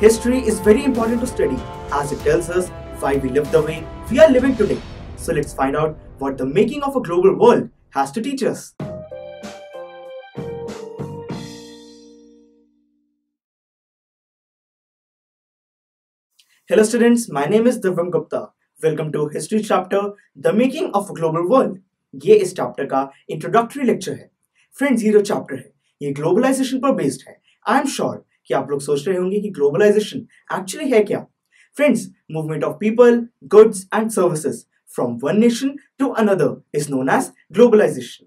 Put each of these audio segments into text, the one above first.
History is very important to study as it tells us why we live the way we are living today. So let's find out what the making of a global world has to teach us. Hello students, my name is Divyam Gupta. Welcome to History Chapter The Making of a Global World. ये इस chapter का introductory lecture है friends ये जो chapter है ये globalisation पर based है आई एम श्योर कि आप लोग सोच रहे होंगे कि ग्लोबलाइजेशन एक्चुअली है क्या? Friends movement of people goods and services from one nation to another is known as globalisation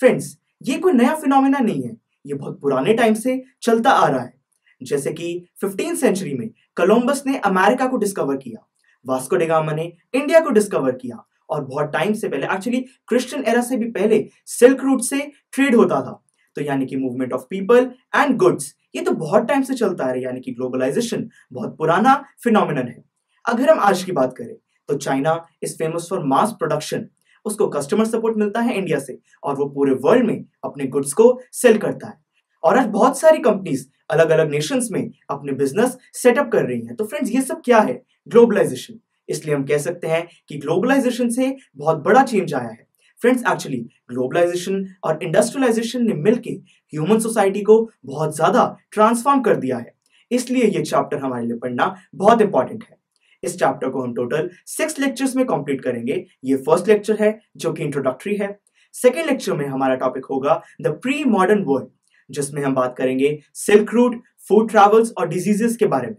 friends ये कोई नया फिनोमेना नहीं है। ये बहुत पुराने टाइम से चलता आ रहा है। जैसे कि फिफ्टीन सेंचुरी में कोलंबस ने अमेरिका को डिस्कवर किया वास्को डेगामा ने इंडिया को डिस्कवर किया और बहुत टाइम से पहले एक्चुअली क्रिश्चियन एरा से भी पहले सिल्क रूट से ट्रेड होता था। तो यानी कि movement of people and goods ये तो बहुत टाइम से चलता है, यानी कि ग्लोबलाइजेशन बहुत पुराना फिनोमिनन है। अगर हम आज की बात करें तो China is famous for mass production उसको कस्टमर सपोर्ट मिलता है इंडिया से, और वो पूरे वर्ल्ड में अपने गुड्स को सेल करता है। और आज बहुत सारी कंपनीज़ अलग अलग नेशंस में अपने बिज़नेस सेटअप कर रही हैं। तो फ्रेंड्स ये सब क्या है? ग्लोबलाइजेशन इसलिए हम कह सकते हैं कि ग्लोबलाइजेशन से बहुत बड़ा चेंज आया है। फ्रेंड्स एक्चुअली ग्लोबलाइजेशन और इंडस्ट्रियलाइजेशन ने मिलकर ह्यूमन सोसाइटी को बहुत ज़्यादा ट्रांसफॉर्म कर दिया है। इसलिए ये चैप्टर हमारे लिए पढ़ना बहुत इंपॉर्टेंट है। इस चैप्टर को हम टोटल सिक्स लेक्चर्स में कंप्लीट करेंगे। ये फ़र्स्ट लेक्चर है, जो कि इंट्रोडक्टरी है। सेकेंड लेक्चर में हमारा टॉपिक होगा द प्री मॉडर्न वर्ल्ड जिसमें हम बात करेंगे सिल्क रूट फ़ूड ट्रेवल्स और डिजीजेस के बारे में।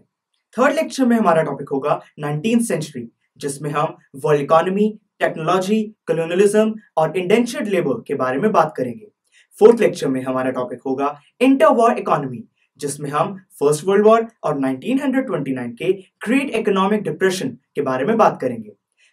थर्ड लेक्चर में हमारा टॉपिक होगा नाइनटीन सेंचुरी जिसमें हम वर्ल्ड इकोनॉमी टेक्नोलॉजी कलोनलिज्म और इंडेंशियड लेबर के बारे में बात करेंगे। फोर्थ लेक्चर में हमारा टॉपिक होगा इंटर वॉर इकोनॉमी जिसमें हम फ़र्स्ट वर्ल्ड वॉर और 1929 के ग्रेट इकोनॉमिक डिप्रेशन के बारे में बात करेंगे।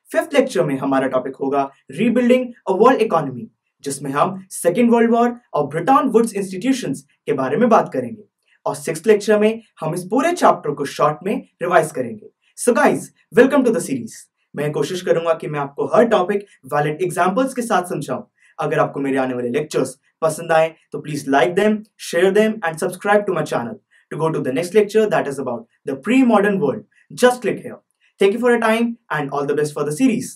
फिफ्थ लेक्चर में हमारा टॉपिक होगा रीबिल्डिंग अ वर्ल्ड इकोनॉमी जिसमें हम सेकेंड वर्ल्ड वॉर और ब्रिटान वुड्स इंस्टीट्यूशंस के बारे में बात करेंगे। और सिक्स लेक्चर में हम इस पूरे चैप्टर को शॉर्ट में रिवाइज करेंगे। So guys welcome to the series मैं कोशिश करूँगा कि मैं आपको हर टॉपिक वैलिड एग्जाम्पल्स के साथ समझाऊं। अगर आपको मेरे आने वाले लेक्चर्स पसंद आए तो please like them share them and subscribe to my channel to go to the next lecture that is about the pre modern world just click here thank you for a time and all the best for the series